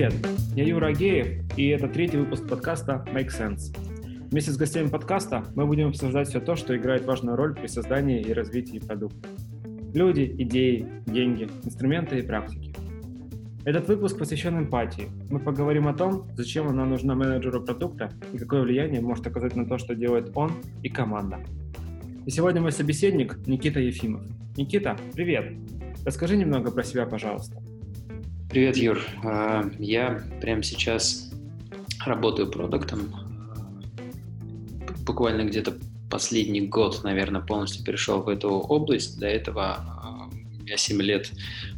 Привет, я Юра Агеев, и это третий выпуск подкаста Make Sense. Вместе с гостями подкаста мы будем обсуждать все то, что играет важную роль при создании и развитии продукта. Люди, идеи, деньги, инструменты и практики. Этот выпуск посвящен эмпатии. Мы поговорим о том, зачем она нужна менеджеру продукта и какое влияние может оказать на то, что делает он и команда. И сегодня мой собеседник Никита Ефимов. Никита, привет! Расскажи немного про себя, пожалуйста. Привет, Юр. А, я прямо сейчас работаю продуктом. Буквально где-то последний год, наверное, полностью перешел в эту область. До этого а, я 7 лет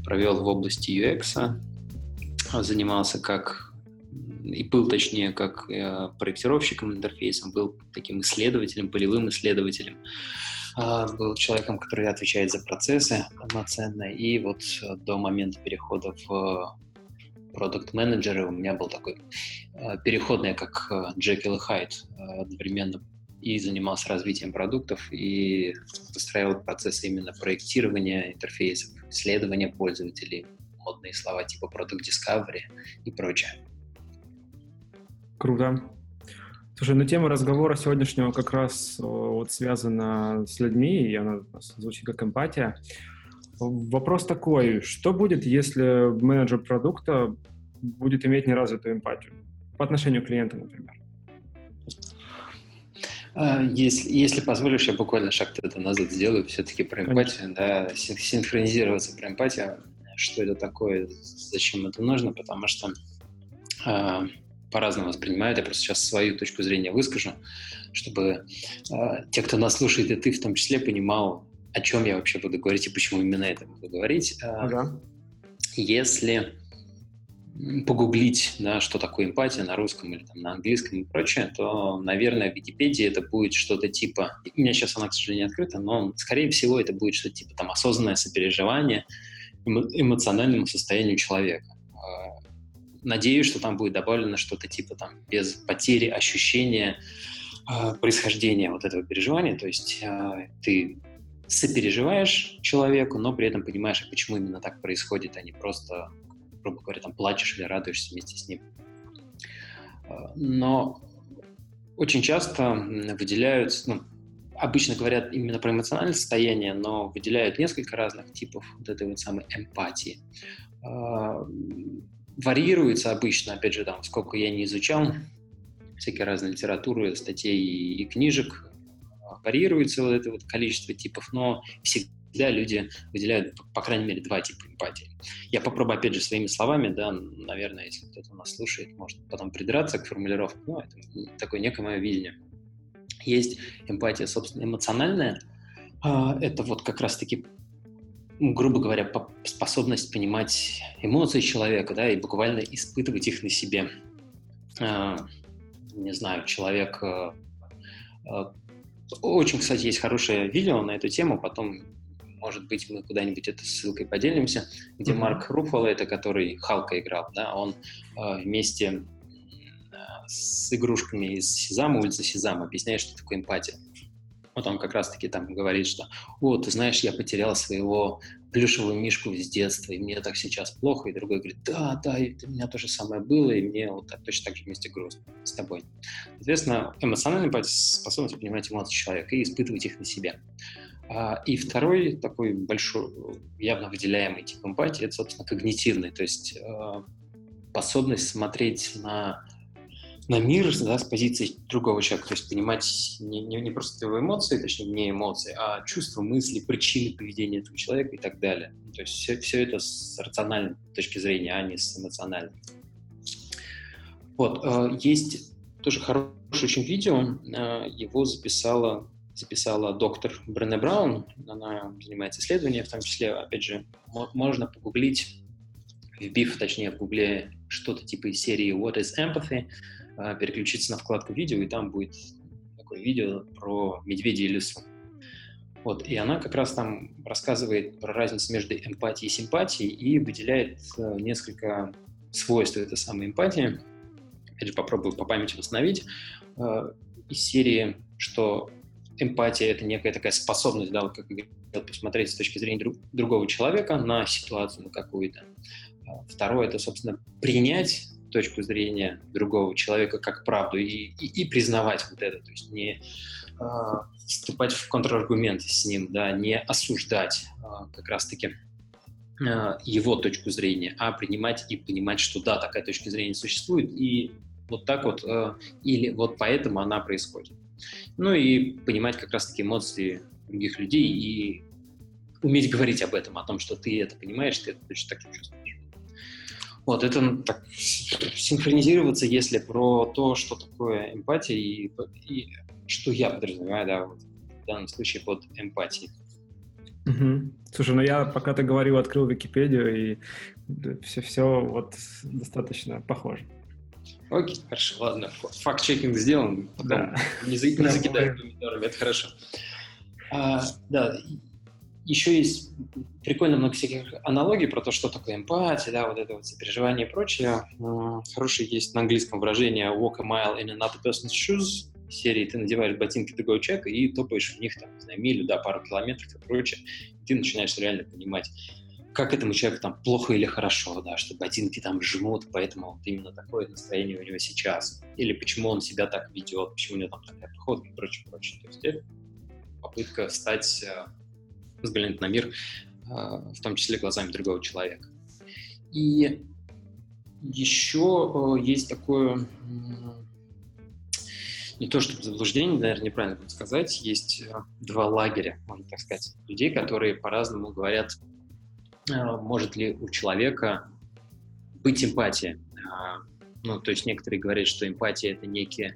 провел в области UX, занимался как и был, точнее, как э, проектировщиком интерфейсом, был таким исследователем, полевым исследователем. А, был человеком, который отвечает за процессы полноценно. И вот э, до момента перехода в продукт менеджеры у меня был такой э, переходный, как э, Джекил и Хайд, одновременно и занимался развитием продуктов, и выстраивал процессы именно проектирования интерфейсов, исследования пользователей, модные слова типа Product Discovery и прочее. Круто. Слушай, ну тема разговора сегодняшнего как раз вот связана с людьми, и она звучит как эмпатия. Вопрос такой, что будет, если менеджер продукта будет иметь неразвитую эмпатию по отношению к клиенту, например? А, если, если позволишь, я буквально шаг это назад сделаю, все-таки про эмпатию, Конечно. да, синхронизироваться про эмпатию, что это такое, зачем это нужно, потому что а, по-разному воспринимают. Я просто сейчас свою точку зрения выскажу, чтобы э, те, кто нас слушает, и ты в том числе, понимал, о чем я вообще буду говорить и почему именно это буду говорить. Ага. Если погуглить, да, что такое эмпатия на русском или там, на английском и прочее, то, наверное, в Википедии это будет что-то типа... У меня сейчас она, к сожалению, открыта, но, скорее всего, это будет что-то типа там осознанное сопереживание эмоциональному состоянию человека надеюсь, что там будет добавлено что-то типа там без потери ощущения э, происхождения вот этого переживания. То есть э, ты сопереживаешь человеку, но при этом понимаешь, а почему именно так происходит, а не просто, грубо говоря, там плачешь или радуешься вместе с ним. Но очень часто выделяют, ну, обычно говорят именно про эмоциональное состояние, но выделяют несколько разных типов вот этой вот самой эмпатии варьируется обычно, опять же, там, сколько я не изучал, всякие разные литературы, статей и, книжек, варьируется вот это вот количество типов, но всегда люди выделяют, по крайней мере, два типа эмпатии. Я попробую, опять же, своими словами, да, наверное, если кто-то нас слушает, может потом придраться к формулировке, но это такое некое мое видение. Есть эмпатия, собственно, эмоциональная, а, это вот как раз-таки грубо говоря, способность понимать эмоции человека, да, и буквально испытывать их на себе. А, не знаю, человек... А, а, очень, кстати, есть хорошее видео на эту тему, потом, может быть, мы куда-нибудь этой ссылкой поделимся, где mm-hmm. Марк Руффало, это который Халка играл, да, он вместе с игрушками из Сезама, улицы Сезама, объясняет, что такое эмпатия. Вот он как раз-таки там говорит, что «О, ты знаешь, я потерял своего плюшевую мишку с детства, и мне так сейчас плохо». И другой говорит «Да, да, и у меня то же самое было, и мне вот так, точно так же вместе грустно с тобой». Соответственно, эмоциональная способность понимать эмоции человека и испытывать их на себя. А, и второй такой большой, явно выделяемый тип эмпатии – это, собственно, когнитивный, то есть э, способность смотреть на на мир да, с позиции другого человека, то есть понимать не, не, не просто его эмоции, точнее не эмоции, а чувства, мысли, причины поведения этого человека и так далее. То есть все, все это с рациональной точки зрения, а не с эмоциональной. Вот, э, есть тоже хорошее очень видео, э, его записала, записала доктор Брене Браун, она занимается исследованием, в том числе, опять же, можно погуглить, вбив, точнее, в гугле что-то типа из серии What is Empathy, переключиться на вкладку видео, и там будет такое видео про медведя и лису. Вот, и она как раз там рассказывает про разницу между эмпатией и симпатией и выделяет э, несколько свойств этой самой эмпатии. Опять же, попробую по памяти восстановить. Э, из серии, что эмпатия — это некая такая способность, да, как посмотреть с точки зрения друг, другого человека на ситуацию какую-то. А второе — это, собственно, принять точку зрения другого человека как правду и, и, и признавать вот это, то есть не э, вступать в контраргументы с ним, да, не осуждать э, как раз-таки э, его точку зрения, а принимать и понимать, что да, такая точка зрения существует, и вот так вот, э, или вот поэтому она происходит. Ну и понимать как раз-таки эмоции других людей и уметь говорить об этом, о том, что ты это понимаешь, ты это точно так же чувствуешь. Вот, это ну, так, синхронизироваться, если про то, что такое эмпатия и, и что я подразумеваю, да, вот, в данном случае под эмпатией. Угу. Слушай, ну я, пока ты говорил, открыл Википедию, и все, все вот достаточно похоже. Окей, хорошо, ладно. Факт-чекинг сделан, потом да. не, за, не закидай помидорами, это хорошо. А, да, еще есть прикольно много всяких аналогий про то, что такое эмпатия, да, вот это вот сопереживание и прочее. Хорошее есть на английском выражение walk a mile in another person's shoes. серии ты надеваешь ботинки другого человека и топаешь в них, там, не знаю, милю, да, пару километров и прочее. И ты начинаешь реально понимать, как этому человеку там плохо или хорошо, да, что ботинки там жмут, поэтому вот именно такое настроение у него сейчас. Или почему он себя так ведет, почему у него там такая походка и прочее, прочее. То есть это попытка стать э, взглянуть на мир, а, в том числе глазами другого человека. И еще есть такое, не то чтобы заблуждение, наверное, неправильно будет сказать, есть э, два лагеря, можно так сказать, людей, которые по-разному говорят, э, может ли у человека быть эмпатия. Ну, то есть некоторые говорят, что эмпатия — это некая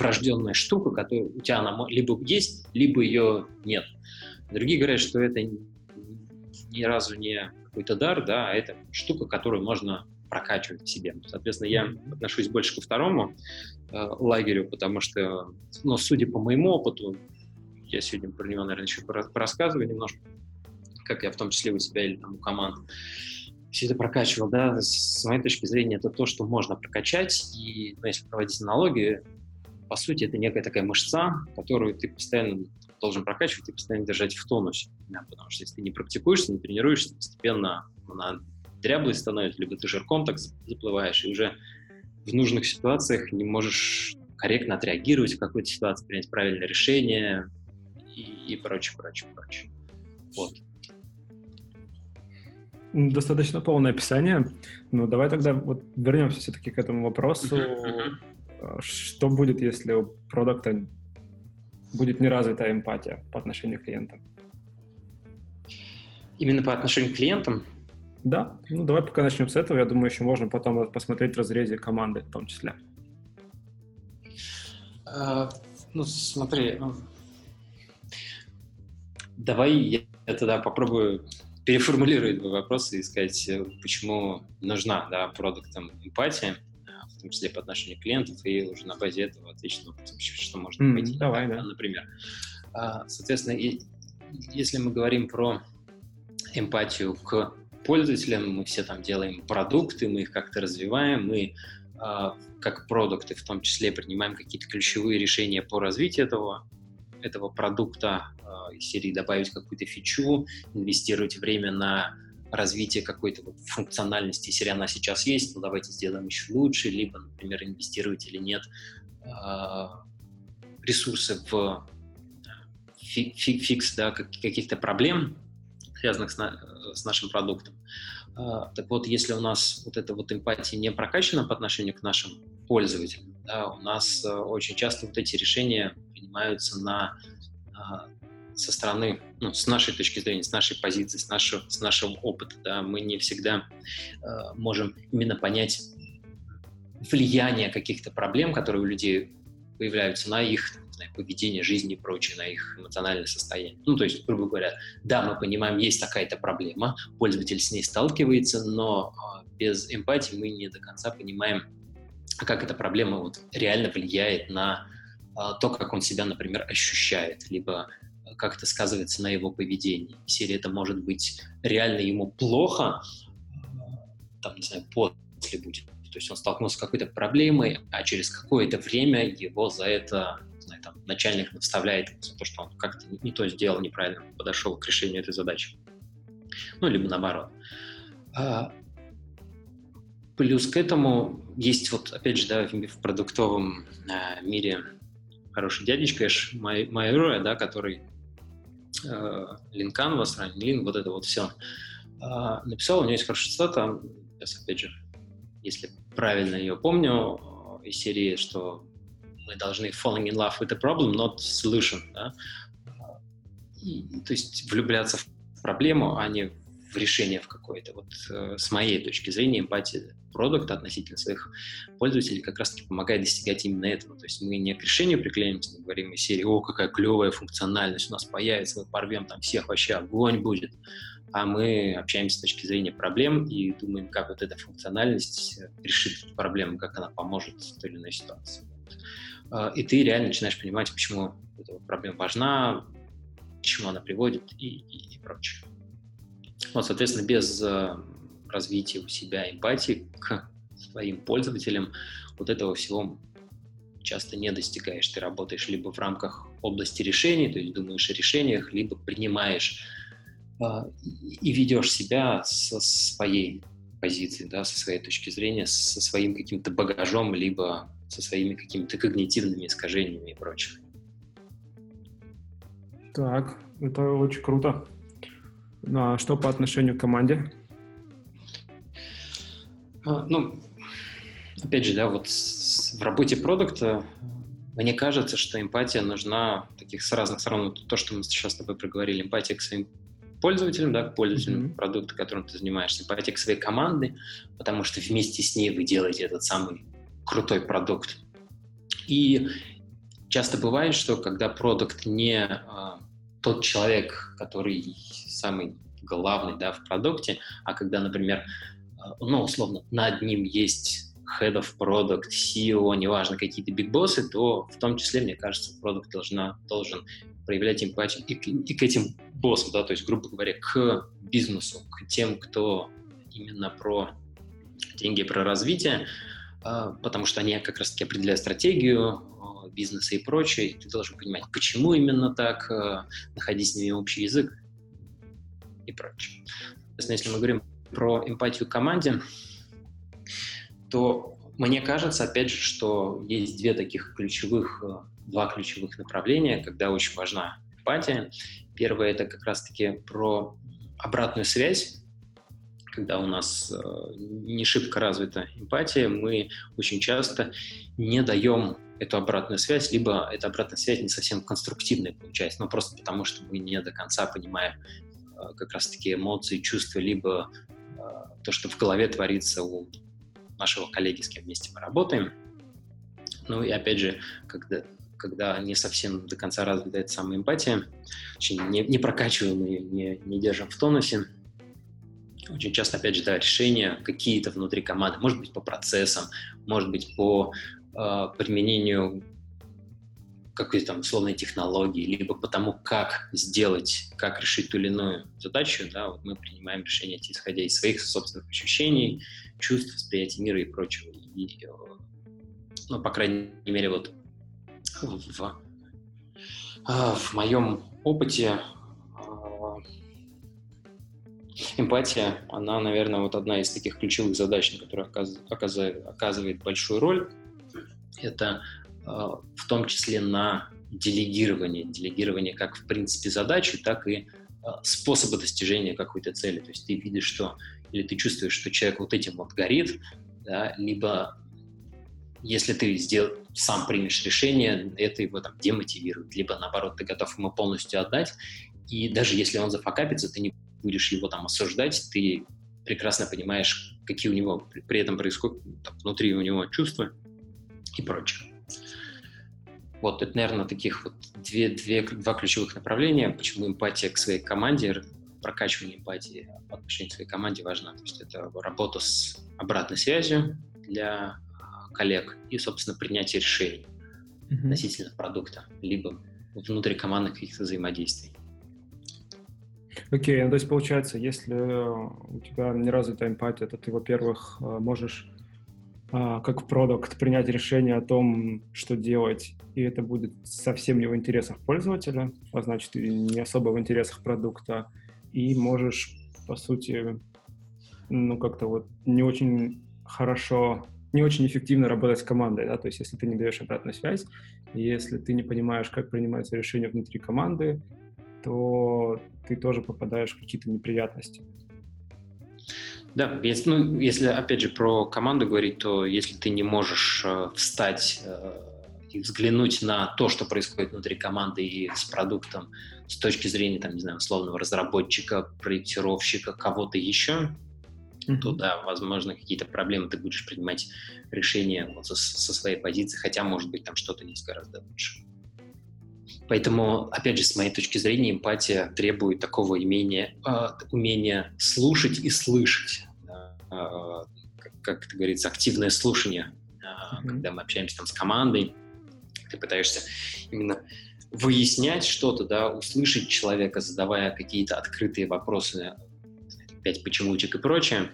врожденная штука, которая у тебя она либо есть, либо ее нет. Другие говорят, что это ни разу не какой-то дар, да, а это штука, которую можно прокачивать в себе. Соответственно, я отношусь больше ко второму э, лагерю, потому что, ну, судя по моему опыту, я сегодня про него, наверное, еще порассказываю немножко, как я в том числе у себя или там у команд все это прокачивал, да, с моей точки зрения, это то, что можно прокачать, и, ну, если проводить аналогии, по сути, это некая такая мышца, которую ты постоянно должен прокачивать и постоянно держать в тонусе. Да, потому что если ты не практикуешься, не тренируешься, постепенно она дряблой становится, либо ты жирком так заплываешь, и уже в нужных ситуациях не можешь корректно отреагировать в какой-то ситуации, принять правильное решение и, и прочее, прочее, прочее. Вот. Достаточно полное описание. Ну, давай тогда вот вернемся все-таки к этому вопросу. Что будет, если у продукта будет неразвитая эмпатия по отношению к клиентам. Именно по отношению к клиентам? Да. Ну, давай пока начнем с этого. Я думаю, еще можно потом посмотреть в разрезе команды в том числе. Uh, ну, смотри, ну, давай я тогда попробую переформулировать вопрос и сказать, э, почему нужна да, продуктам эмпатия в том числе по отношению к клиентов, и уже на базе этого ответить на вопрос, что можно mm, пойти. Давай, да. Например. А, соответственно, если мы говорим про эмпатию к пользователям, мы все там делаем продукты, мы их как-то развиваем, мы а, как продукты в том числе принимаем какие-то ключевые решения по развитию этого, этого продукта, э, из серии добавить какую-то фичу, инвестировать время на развитие какой-то вот функциональности, если она сейчас есть, ну давайте сделаем еще лучше, либо, например, инвестировать или нет а, ресурсы в фикс да, каких-то проблем, связанных с, на, с нашим продуктом. Так вот, если у нас вот эта вот эмпатия не прокачана по отношению к нашим пользователям, да, у нас очень часто вот эти решения принимаются на со стороны, ну, с нашей точки зрения, с нашей позиции, с нашего, с нашего опыта, да, мы не всегда э, можем именно понять влияние каких-то проблем, которые у людей появляются на их поведение, жизнь и прочее, на их эмоциональное состояние. Ну, то есть, грубо говоря, да, мы понимаем, есть такая-то проблема, пользователь с ней сталкивается, но э, без эмпатии мы не до конца понимаем, как эта проблема вот реально влияет на э, то, как он себя, например, ощущает, либо как это сказывается на его поведении. Серия это может быть реально ему плохо, там, не знаю, после будет. То есть он столкнулся с какой-то проблемой, а через какое-то время его за это знаю, там, начальник вставляет за то, что он как-то не, то сделал, неправильно подошел к решению этой задачи. Ну, либо наоборот. А, плюс к этому есть вот, опять же, да, в продуктовом э, мире хороший дядечка Майруя, да, который э, Линкан, Лин, вот это вот все э, написал. У него есть хорошая цитата, сейчас, опять же, если правильно ее помню, э, из серии, что мы должны falling in love with the problem, not solution, да? И, то есть влюбляться в проблему, а не в решение в какое-то. Вот э, с моей точки зрения эмпатия продукта относительно своих пользователей как раз-таки помогает достигать именно этого. То есть мы не к решению приклеимся, мы говорим из серии «О, какая клевая функциональность у нас появится, мы порвем там всех, вообще огонь будет». А мы общаемся с точки зрения проблем и думаем, как вот эта функциональность решит эту проблему, как она поможет в той или иной ситуации. А, и ты реально начинаешь понимать, почему эта проблема важна, к чему она приводит и, и, и прочее. Вот, соответственно, без э, развития у себя эмпатии к своим пользователям вот этого всего часто не достигаешь. Ты работаешь либо в рамках области решений, то есть думаешь о решениях, либо принимаешь э, и ведешь себя со своей позиции, да, со своей точки зрения, со своим каким-то багажом, либо со своими какими-то когнитивными искажениями и прочим. Так, это очень круто. Ну, а что по отношению к команде? А, ну, опять же, да, вот в работе продукта мне кажется, что эмпатия нужна таких с разных сторон. То, что мы сейчас с тобой проговорили, эмпатия к своим пользователям, да, к пользователям mm-hmm. продукта, которым ты занимаешься, эмпатия к своей команде, потому что вместе с ней вы делаете этот самый крутой продукт. И часто бывает, что когда продукт не а, тот человек, который самый главный да, в продукте, а когда, например, а, ну, условно, над ним есть head of product, CEO, неважно, какие-то бигбоссы, то в том числе, мне кажется, продукт должна, должен проявлять эмпатию и и к этим боссам, да, то есть, грубо говоря, к бизнесу, к тем, кто именно про деньги, про развитие, а, потому что они как раз-таки определяют стратегию а, бизнеса и прочее, и ты должен понимать, почему именно так, находить с ними общий язык и прочее. Соответственно, если мы говорим про эмпатию к команде, то мне кажется, опять же, что есть две таких ключевых, два ключевых направления, когда очень важна эмпатия. Первое — это как раз-таки про обратную связь, когда у нас э, не шибко развита эмпатия, мы очень часто не даем эту обратную связь, либо эта обратная связь не совсем конструктивная получается, но просто потому, что мы не до конца понимаем э, как раз-таки эмоции, чувства, либо э, то, что в голове творится у нашего коллеги, с кем вместе мы работаем. Ну и опять же, когда, когда не совсем до конца развита эта самая эмпатия, не, не прокачиваем ее, не, не держим в тонусе, очень часто, опять же, да, решения какие-то внутри команды, может быть, по процессам, может быть, по э, применению какой-то там условной технологии, либо по тому, как сделать, как решить ту или иную задачу, да, вот мы принимаем решения, исходя из своих собственных ощущений, чувств, восприятия мира и прочего. И, ну, по крайней мере, вот в, а, в моем опыте Эмпатия, она, наверное, вот одна из таких ключевых задач, на которые оказывает, большую роль. Это в том числе на делегирование. Делегирование как, в принципе, задачи, так и э, способа достижения какой-то цели. То есть ты видишь, что или ты чувствуешь, что человек вот этим вот горит, да, либо если ты сделал, сам примешь решение, это его там демотивирует, либо наоборот, ты готов ему полностью отдать, и даже если он зафакапится, ты не будешь его там осуждать, ты прекрасно понимаешь, какие у него при этом происходят там, внутри у него чувства и прочее. Вот это, наверное, таких вот две, две, два ключевых направления, почему эмпатия к своей команде, прокачивание эмпатии по отношению к своей команде важна. То есть это работа с обратной связью для а, коллег и, собственно, принятие решений mm-hmm. относительно продукта, либо внутри командных каких-то взаимодействий. Окей, okay, ну, то есть получается, если у тебя не развита эмпатия, то ты, во-первых, э, можешь как продукт принять решение о том, что делать, и это будет совсем не в интересах пользователя, а значит, не особо в интересах продукта, и можешь, по сути, ну, как-то вот не очень хорошо, не очень эффективно работать с командой, да, то есть если ты не даешь обратную связь, если ты не понимаешь, как принимаются решения внутри команды, то ты тоже попадаешь в какие-то неприятности. Да, если, ну, если опять же про команду говорить, то если ты не можешь э, встать э, и взглянуть на то, что происходит внутри команды и с продуктом с точки зрения, там, не знаю, условного разработчика, проектировщика, кого-то еще, mm-hmm. то да, возможно, какие-то проблемы ты будешь принимать решения вот со, со своей позиции, хотя, может быть, там что-то есть гораздо лучше. Поэтому, опять же, с моей точки зрения, эмпатия требует такого умения, э, умения слушать и слышать. Э, как, как это говорится, активное слушание. Mm-hmm. Когда мы общаемся там с командой, ты пытаешься именно выяснять что-то, да, услышать человека, задавая какие-то открытые вопросы, пять почемучек и прочее,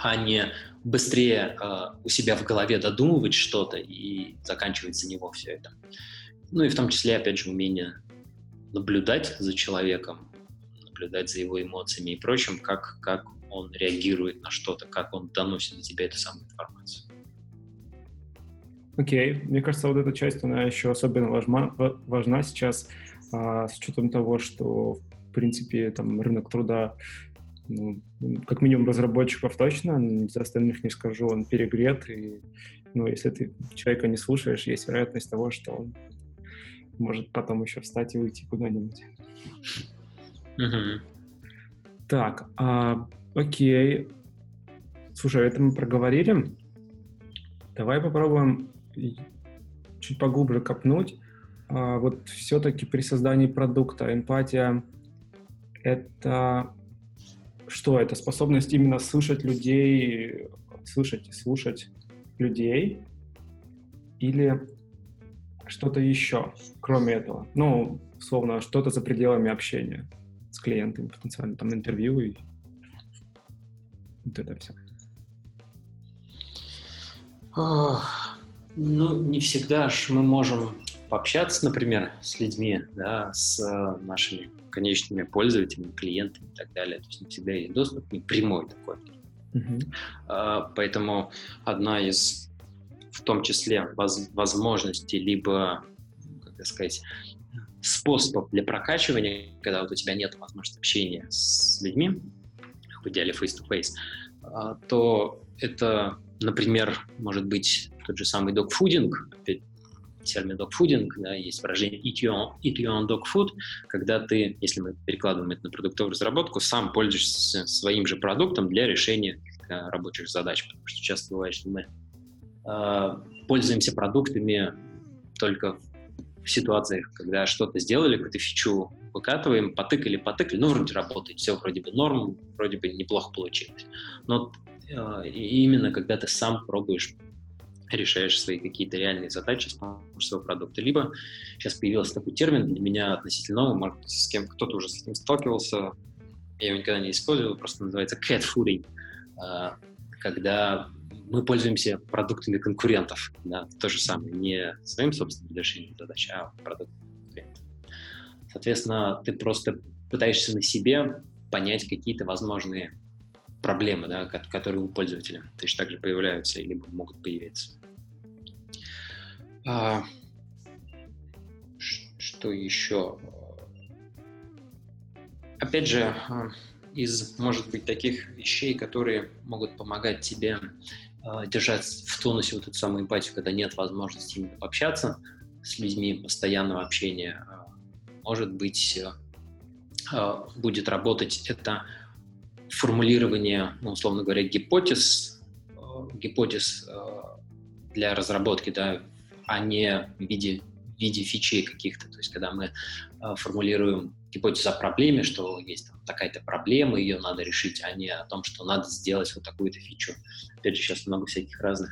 а не быстрее э, у себя в голове додумывать что-то и заканчивать за него все это. Ну и в том числе, опять же, умение наблюдать за человеком, наблюдать за его эмоциями и прочим, как, как он реагирует на что-то, как он доносит до тебя эту самую информацию. Окей, okay. мне кажется, вот эта часть, она еще особенно важна, важна сейчас а, с учетом того, что, в принципе, там рынок труда, ну, как минимум разработчиков точно, за остальных не скажу, он перегрет, и ну, если ты человека не слушаешь, есть вероятность того, что он может потом еще встать и уйти куда-нибудь. Uh-huh. Так, а, окей. Слушай, это мы проговорили. Давай попробуем чуть поглубже копнуть. А, вот все-таки при создании продукта эмпатия — это что? Это способность именно слышать людей, слышать и слушать людей? Или что-то еще, кроме этого. Ну, словно что-то за пределами общения с клиентами, потенциально там интервью и вот это все. Ну, не всегда ж мы можем пообщаться, например, с людьми, да, с нашими конечными пользователями, клиентами и так далее. То есть не всегда есть доступ, не прямой такой. Uh-huh. Поэтому одна из в том числе воз, возможности, либо, как сказать, способов для прокачивания, когда вот у тебя нет возможности общения с людьми, в идеале face-to-face, а, то это, например, может быть тот же самый догфудинг, опять термин догфудинг, да, есть выражение eat your, eat your own dog food, когда ты, если мы перекладываем это на продуктовую разработку, сам пользуешься своим же продуктом для решения рабочих задач, потому что часто бывает, что мы Э, пользуемся продуктами только в ситуациях, когда что-то сделали, какую-то фичу выкатываем, потыкали, потыкали, ну, вроде работает, все вроде бы норм, вроде бы неплохо получилось. Но э, именно когда ты сам пробуешь решаешь свои какие-то реальные задачи с помощью своего продукта. Либо сейчас появился такой термин для меня относительно новый, с кем кто-то уже с этим сталкивался, я его никогда не использовал, просто называется cat fooding, э, когда мы пользуемся продуктами конкурентов. Да, то же самое, не своим собственным решением задач, а продуктами конкурентов. Соответственно, ты просто пытаешься на себе понять какие-то возможные проблемы, да, которые у пользователя точно так же появляются или могут появиться. А, что еще? Опять же, а, из, может быть, таких вещей, которые могут помогать тебе э, держать в тонусе вот эту самую эмпатию, когда нет возможности именно пообщаться с людьми, постоянного общения, э, может быть, э, э, будет работать это формулирование, ну, условно говоря, гипотез, э, гипотез э, для разработки, да, а не в виде, в виде фичей каких-то. То есть, когда мы э, формулируем гипотеза о проблеме, что есть там такая-то проблема, ее надо решить, а не о том, что надо сделать вот такую-то фичу. Опять же, сейчас много всяких разных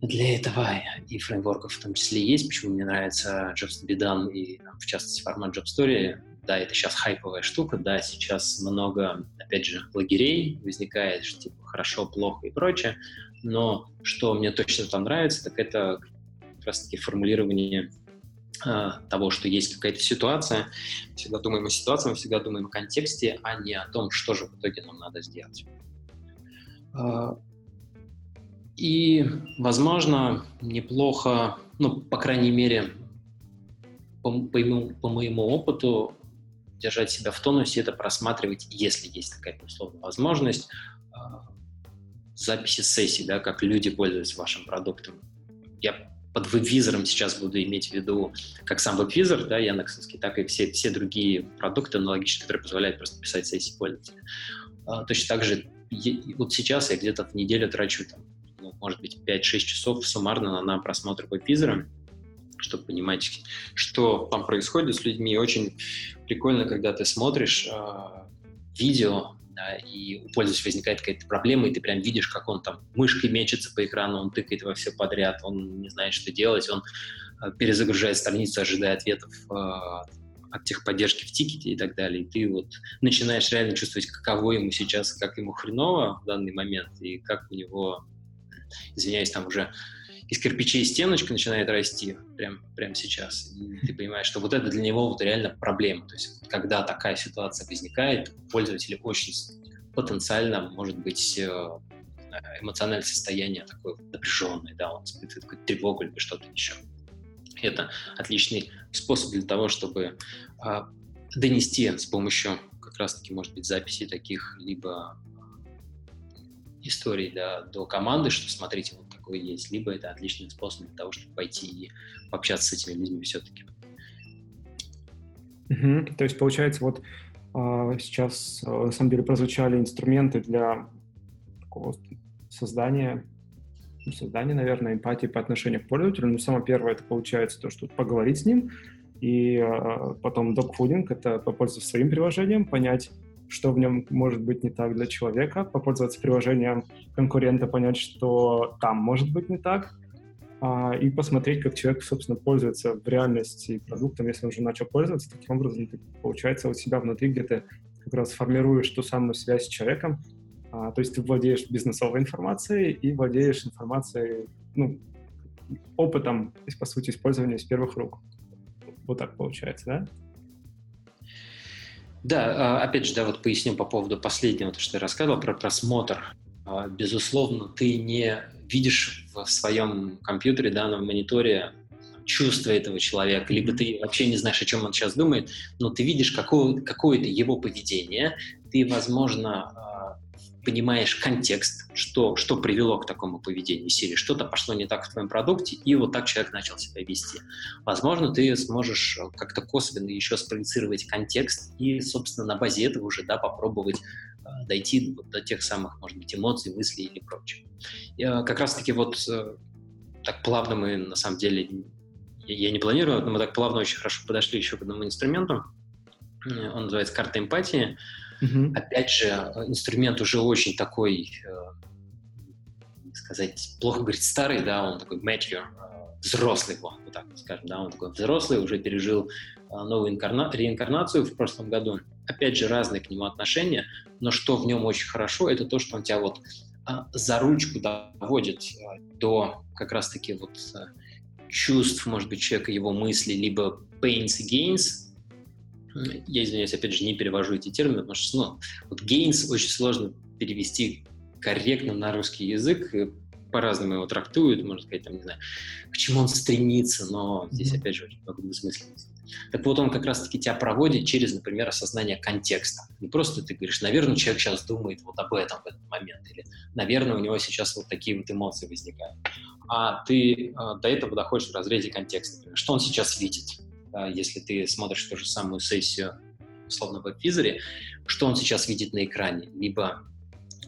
для этого и фреймворков в том числе есть. Почему мне нравится JobStudy и, там, в частности, формат JobStory. Да, это сейчас хайповая штука, да, сейчас много, опять же, лагерей возникает, что типа хорошо, плохо и прочее. Но что мне точно там нравится, так это как раз-таки формулирование того, что есть какая-то ситуация. Всегда думаем о ситуации, мы всегда думаем о контексте, а не о том, что же в итоге нам надо сделать. А, И, возможно, неплохо, ну, по крайней мере, по, по, моему, по моему опыту, держать себя в тонусе, это просматривать, если есть такая условная возможность, а, записи сессий, да, как люди пользуются вашим продуктом. Я под веб-визором сейчас буду иметь в виду как сам веб-визор, да, Яндексовский, так и все, все другие продукты аналогичные, которые позволяют просто писать сессии пользователя. А, точно так же вот сейчас я где-то в неделю трачу, там, ну, может быть, 5-6 часов суммарно на просмотр веб-визора, чтобы понимать, что там происходит с людьми. И очень прикольно, когда ты смотришь э, видео, да, и у пользователя возникает какая-то проблема, и ты прям видишь, как он там мышкой мечется по экрану, он тыкает во все подряд, он не знает, что делать, он э, перезагружает страницу, ожидая ответов э, от техподдержки в тикете и так далее. И ты вот начинаешь реально чувствовать, каково ему сейчас, как ему хреново в данный момент, и как у него, извиняюсь, там уже из кирпичей стеночка начинает расти прямо прямо сейчас. И ты понимаешь, что вот это для него вот реально проблема. То есть когда такая ситуация возникает, у пользователя очень потенциально может быть э, эмоциональное состояние такое напряженное, да, он испытывает какую-то тревогу или что-то еще. Это отличный способ для того, чтобы а, донести с помощью как раз-таки, может быть, записи таких либо историй да, до команды, что смотрите, вот такое есть, либо это отличный способ для того, чтобы пойти и пообщаться с этими людьми все-таки. Угу. То есть, получается, вот э, сейчас э, на самом деле прозвучали инструменты для такого создания, ну, создания, наверное, эмпатии по отношению к пользователю. Но самое первое, это получается то, что поговорить с ним, и э, потом докфудинг — это попользоваться своим приложением, понять, что в нем может быть не так для человека, попользоваться приложением конкурента, понять, что там может быть не так, а, и посмотреть, как человек, собственно, пользуется в реальности продуктом, если он уже начал пользоваться. Таким образом, ты, получается, у себя внутри где-то как раз формируешь ту самую связь с человеком, а, то есть ты владеешь бизнесовой информацией и владеешь информацией, ну, опытом, по сути, использования с первых рук. Вот так получается, да? Да, а, опять же, да, вот поясню по поводу последнего, то, что я рассказывал про просмотр. А, безусловно, ты не видишь в своем компьютере, да, на мониторе чувства этого человека, либо ты вообще не знаешь, о чем он сейчас думает, но ты видишь какое- какое-то его поведение, ты, возможно, понимаешь контекст, что, что привело к такому поведению серии, что-то пошло не так в твоем продукте, и вот так человек начал себя вести. Возможно, ты сможешь э, как-то косвенно еще спроецировать контекст и, собственно, на базе этого уже да, попробовать э, дойти до тех самых, может быть, эмоций, мыслей или прочего. Э, как раз-таки вот так плавно мы, на самом деле, я не планирую, но мы так плавно очень хорошо подошли еще к одному инструменту. Он называется «Карта эмпатии». Угу. Опять же, инструмент уже очень такой, э, сказать, плохо говорить старый, да, он такой mature, э, взрослый, вот, так скажем, да, он такой взрослый, уже пережил э, новую инкарна- реинкарнацию в прошлом году. Опять же, разные к нему отношения, но что в нем очень хорошо, это то, что он тебя вот э, за ручку доводит э, до как раз-таки вот э, чувств, может быть, человека, его мысли, либо pains и gains, я извиняюсь, опять же, не перевожу эти термины, потому что, ну, вот gains очень сложно перевести корректно на русский язык, по-разному его трактуют, можно сказать, там, не знаю, к чему он стремится, но здесь, опять же, очень много двусмысленности. Так вот, он как раз-таки тебя проводит через, например, осознание контекста. Не просто ты говоришь, наверное, человек сейчас думает вот об этом в этот момент, или, наверное, у него сейчас вот такие вот эмоции возникают. А ты э, до этого доходишь в разрезе контекста. Например, что он сейчас видит, если ты смотришь ту же самую сессию условно в веб-визоре, что он сейчас видит на экране, либо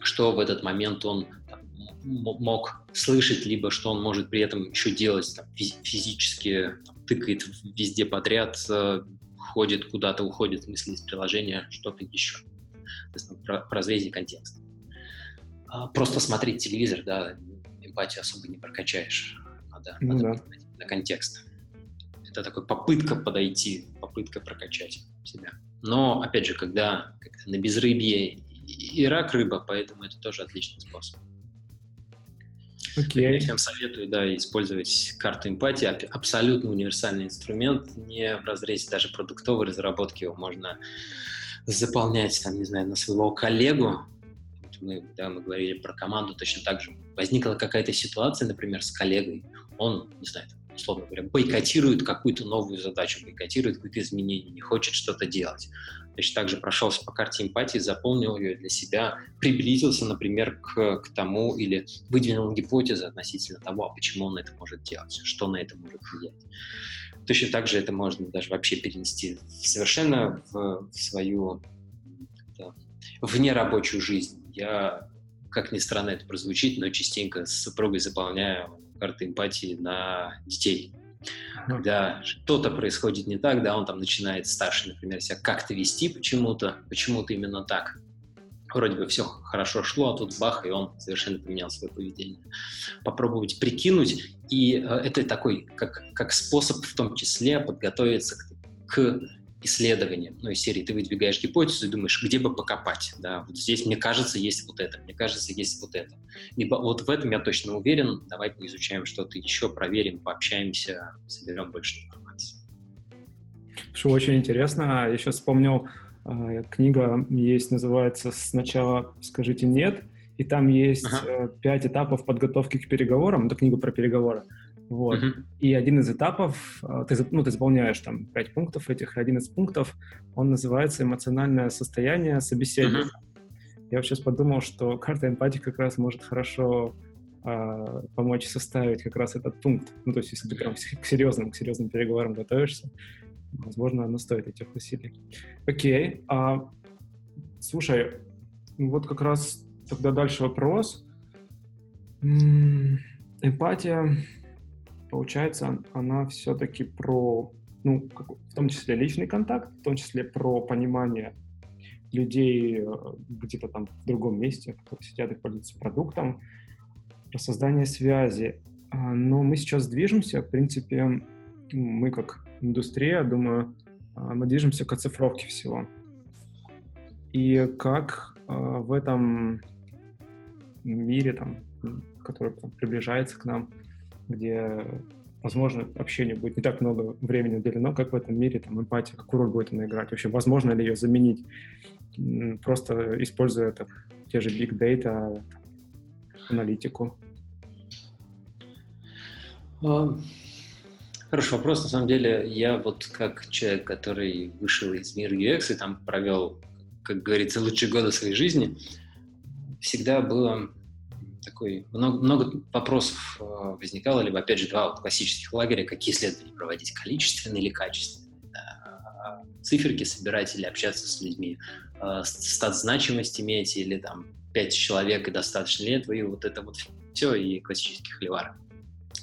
что в этот момент он там, мог слышать, либо что он может при этом еще делать, там, физически там, тыкает везде подряд, э, ходит куда-то, уходит в мысли из приложения, что-то еще. То есть, ну, про, про разрезе контекста. А, просто смотреть телевизор, да, эмпатию особо не прокачаешь. Надо, ну, надо да. на контекст это такая попытка подойти, попытка прокачать себя. Но, опять же, когда на безрыбье и рак рыба, поэтому это тоже отличный способ. Okay. Я всем советую, да, использовать карту эмпатии, абсолютно универсальный инструмент, не в разрезе даже продуктовой разработки его можно заполнять, там, не знаю, на своего коллегу, мы, да, мы говорили про команду точно так же. Возникла какая-то ситуация, например, с коллегой, он, не знаю, условно говоря, бойкотирует какую-то новую задачу, бойкотирует какое-то изменение, не хочет что-то делать. Точно так же прошелся по карте эмпатии, заполнил ее для себя, приблизился, например, к, к тому или выдвинул гипотезы относительно того, а почему он это может делать, что на это может влиять. Точно так же это можно даже вообще перенести совершенно в, в свою да, внерабочую жизнь. Я, как ни странно это прозвучит, но частенько с супругой заполняю карты эмпатии на детей. Когда что-то происходит не так, да, он там начинает старший, например, себя как-то вести почему-то, почему-то именно так. Вроде бы все хорошо шло, а тут бах, и он совершенно поменял свое поведение. Попробовать прикинуть, и э, это такой, как, как способ в том числе подготовиться к, к исследования, ну, из серии ты выдвигаешь гипотезу и думаешь, где бы покопать, да, вот здесь, мне кажется, есть вот это, мне кажется, есть вот это. Либо вот в этом я точно уверен, давай поизучаем что-то еще, проверим, пообщаемся, соберем больше информации. Что очень интересно, я сейчас вспомнил, э, книга есть, называется «Сначала скажите нет», и там есть ага. Э, пять этапов подготовки к переговорам, это книга про переговоры. Вот. Uh-huh. И один из этапов, э, ты, ну, ты заполняешь там пять пунктов этих, один из пунктов, он называется эмоциональное состояние собеседника. Uh-huh. Я вот сейчас подумал, что карта эмпатии как раз может хорошо э, помочь составить как раз этот пункт. Ну, то есть, если ты прям к серьезным, к серьезным переговорам готовишься, возможно, оно стоит этих усилий. Окей. А, слушай, вот как раз тогда дальше вопрос. Эмпатия получается, она все-таки про, ну, в том числе личный контакт, в том числе про понимание людей э, где-то там в другом месте, которые сидят и пользуются продуктом, про создание связи. А, но мы сейчас движемся, в принципе, мы как индустрия, думаю, а, мы движемся к оцифровке всего. И как а, в этом мире, там, который приближается к нам, где, возможно, общение будет не так много времени уделено, как в этом мире, там, эмпатия, какую роль будет она играть, вообще, возможно ли ее заменить, просто используя это, те же big data, аналитику? Хороший вопрос. На самом деле, я вот как человек, который вышел из мира UX и там провел, как говорится, лучшие годы своей жизни, всегда было такой, много, много вопросов э, возникало, либо, опять же, два классических лагеря, какие исследования проводить, количественные или качественные, да, циферки собирать или общаться с людьми, э, стат значимость иметь или там пять человек и достаточно ли этого, и вот это вот все, и классических холивар.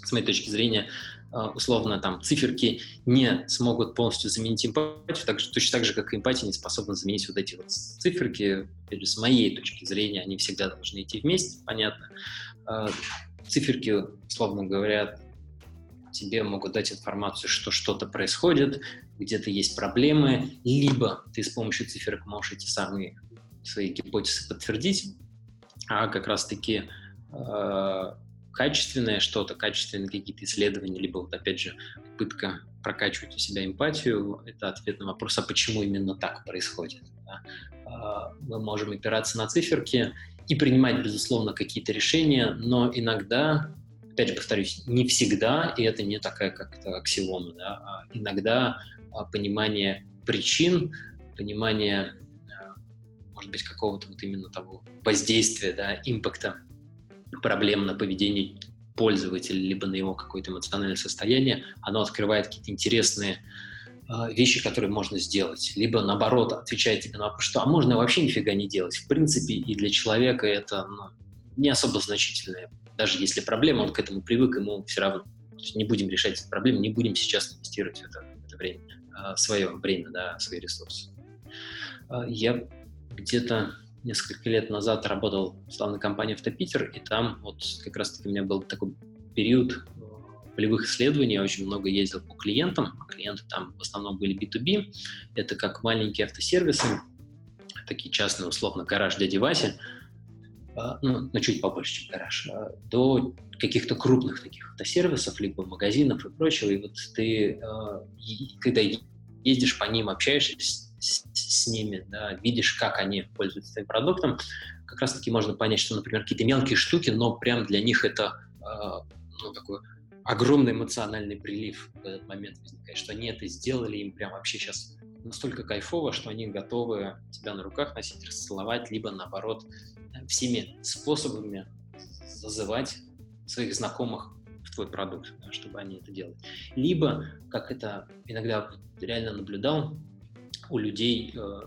С моей точки зрения, условно там циферки не смогут полностью заменить эмпатию, так же, точно так же, как эмпатия не способна заменить вот эти вот циферки. Опять же, с моей точки зрения, они всегда должны идти вместе, понятно. А, циферки, условно говоря, тебе могут дать информацию, что что-то происходит, где-то есть проблемы, либо ты с помощью циферок можешь эти самые свои гипотезы подтвердить, а как раз-таки а, качественное что-то, качественные какие-то исследования, либо вот опять же попытка прокачивать у себя эмпатию, это ответ на вопрос, а почему именно так происходит. Да? А, мы можем опираться на циферки и принимать, безусловно, какие-то решения, но иногда, опять же повторюсь, не всегда, и это не такая как-то аксиома, да, а иногда а, понимание причин, понимание, может быть, какого-то вот именно того воздействия, да, импакта проблем на поведение пользователя, либо на его какое-то эмоциональное состояние, оно открывает какие-то интересные э, вещи, которые можно сделать. Либо, наоборот, отвечает тебе на вопрос, что «а можно вообще нифига не делать?» В принципе, и для человека это ну, не особо значительное. Даже если проблема, он к этому привык, ему все равно. Не будем решать эту проблему, не будем сейчас инвестировать в это, в это время, э, свое время, да, свои ресурсы. Э, я где-то несколько лет назад работал в славной компании «Автопитер», и там вот как раз-таки у меня был такой период э, полевых исследований, я очень много ездил по клиентам, а клиенты там в основном были B2B, это как маленькие автосервисы, такие частные, условно, гараж дяди Васи, а, ну, ну, чуть побольше, чем гараж, а, до каких-то крупных таких автосервисов, либо магазинов и прочего, и вот ты, когда ездишь по ним, общаешься, с, с ними, да, видишь, как они пользуются твоим продуктом, как раз-таки можно понять, что, например, какие-то мелкие штуки, но прям для них это э, ну, такой огромный эмоциональный прилив в этот момент возникает, что они это сделали, им прям вообще сейчас настолько кайфово, что они готовы тебя на руках носить, расцеловать, либо наоборот всеми способами зазывать своих знакомых в твой продукт, чтобы они это делали. Либо, как это иногда реально наблюдал, у людей, э,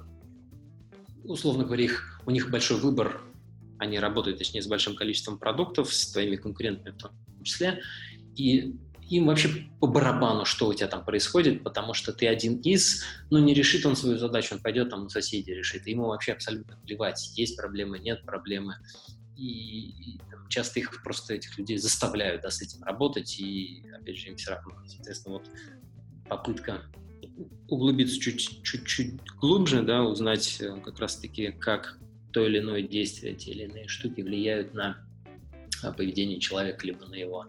условно говоря, их, у них большой выбор, они работают, точнее, с большим количеством продуктов, с твоими конкурентами в том числе, и им вообще по барабану, что у тебя там происходит, потому что ты один из, ну, не решит он свою задачу, он пойдет там у соседей решит, и ему вообще абсолютно плевать, есть проблемы, нет проблемы, и, и там, часто их просто, этих людей заставляют, да, с этим работать, и, опять же, им все равно, соответственно, вот попытка углубиться чуть-чуть глубже, да, узнать э, как раз-таки, как то или иное действие, те или иные штуки влияют на а, поведение человека, либо на его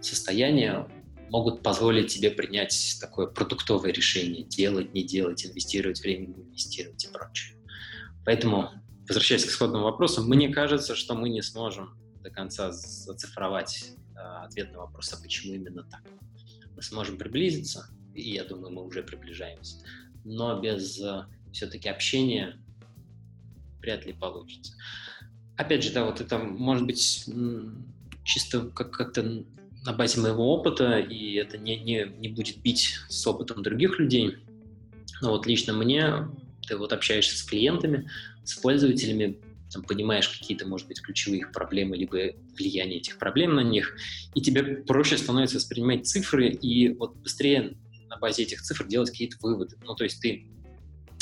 состояние могут позволить тебе принять такое продуктовое решение, делать, не делать, инвестировать время, не инвестировать и прочее. Поэтому, возвращаясь к исходному вопросу, мне кажется, что мы не сможем до конца зацифровать э, ответ на вопрос, а почему именно так. Мы сможем приблизиться, и я думаю, мы уже приближаемся, но без э, все-таки общения вряд ли получится. Опять же, да, вот это может быть чисто как- как-то на базе моего опыта, и это не, не, не будет бить с опытом других людей. Но вот лично мне, ты вот общаешься с клиентами, с пользователями, там, понимаешь какие-то, может быть, ключевые их проблемы, либо влияние этих проблем на них, и тебе проще становится воспринимать цифры и вот быстрее на базе этих цифр делать какие-то выводы. Ну, то есть ты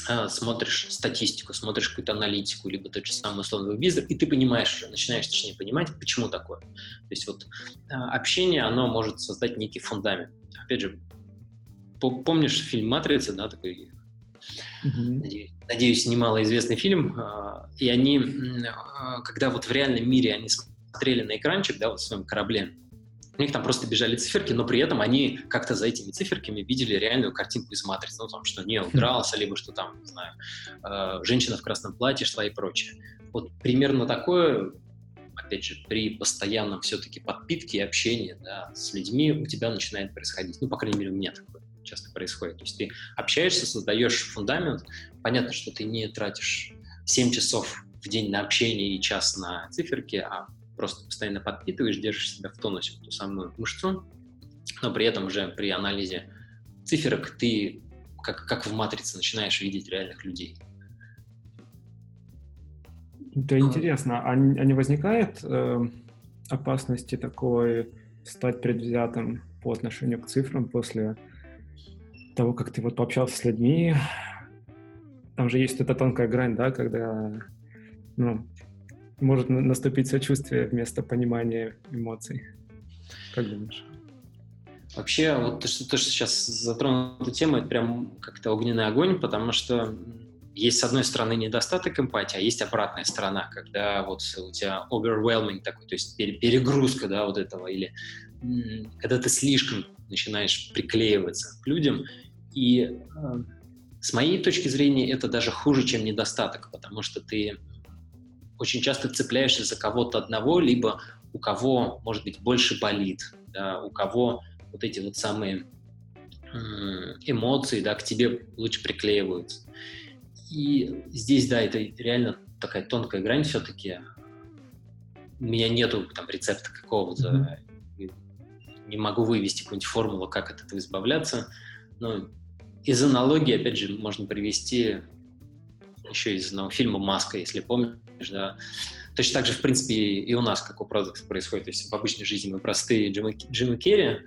а, смотришь статистику, смотришь какую-то аналитику, либо тот же самый условный визор, и ты понимаешь начинаешь точнее понимать, почему такое. То есть вот а, общение, оно может создать некий фундамент. Опять же, помнишь фильм «Матрица», да, такой, mm-hmm. надеюсь, известный фильм, а, и они, когда вот в реальном мире они смотрели на экранчик, да, вот в своем корабле, у них там просто бежали циферки, но при этом они как-то за этими циферками видели реальную картинку из матрицы. Ну, там, что не удрался, либо что там, не знаю, э, женщина в красном платье шла и прочее. Вот примерно такое, опять же, при постоянном все-таки подпитке и общении да, с людьми у тебя начинает происходить. Ну, по крайней мере, у меня такое часто происходит. То есть ты общаешься, создаешь фундамент. Понятно, что ты не тратишь 7 часов в день на общение и час на циферки, а просто постоянно подпитываешь, держишь себя в тонусе, ту самую мышцу, но при этом уже при анализе циферок ты, как, как в матрице, начинаешь видеть реальных людей. Это интересно. А, не, а не возникает э, опасности такой стать предвзятым по отношению к цифрам после того, как ты вот пообщался с людьми? Там же есть эта тонкая грань, да, когда ну, может наступить сочувствие вместо понимания эмоций. Как думаешь? Вообще, вот то, что, то, что сейчас затронул эту тему, это прям как-то огненный огонь, потому что есть, с одной стороны, недостаток эмпатии, а есть обратная сторона, когда вот у тебя overwhelming такой, то есть перегрузка, да, вот этого, или когда ты слишком начинаешь приклеиваться к людям, и э, с моей точки зрения это даже хуже, чем недостаток, потому что ты очень часто цепляешься за кого-то одного, либо у кого, может быть, больше болит, да, у кого вот эти вот самые эмоции, да, к тебе лучше приклеиваются. И здесь, да, это тебе такая тонкая грань все-таки. У меня нету там рецепта какого-то, mm-hmm. не могу вывести какую-нибудь формулу, как от этого избавляться. Но из аналогии, опять же, можно привести еще из одного фильма «Маска», если помнишь, да. Точно так же, в принципе, и у нас, как у продукта происходит. То есть в обычной жизни мы простые Джимы, Джимы Керри,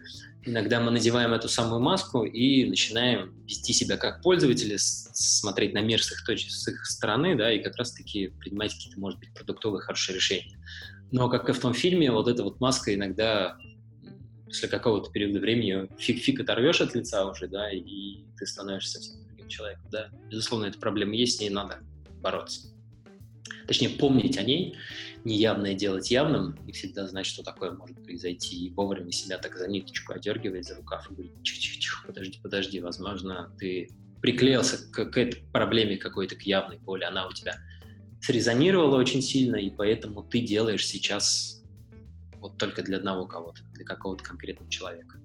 иногда мы надеваем эту самую маску и начинаем вести себя как пользователи, смотреть на мир с их, точ- с их стороны, да, и как раз-таки принимать какие-то, может быть, продуктовые хорошие решения. Но, как и в том фильме, вот эта вот маска иногда после какого-то периода времени фиг-фиг оторвешь от лица уже, да, и ты становишься совсем человеком, да. Безусловно, эта проблема есть, с ней надо бороться точнее, помнить о ней, неявное делать явным, и всегда знать, что такое может произойти, и вовремя себя так за ниточку одергивать, за рукав и говорить, чих-чих-чих, подожди, подожди, возможно, ты приклеился к, к этой проблеме какой-то, к явной боли, она у тебя срезонировала очень сильно, и поэтому ты делаешь сейчас вот только для одного кого-то, для какого-то конкретного человека.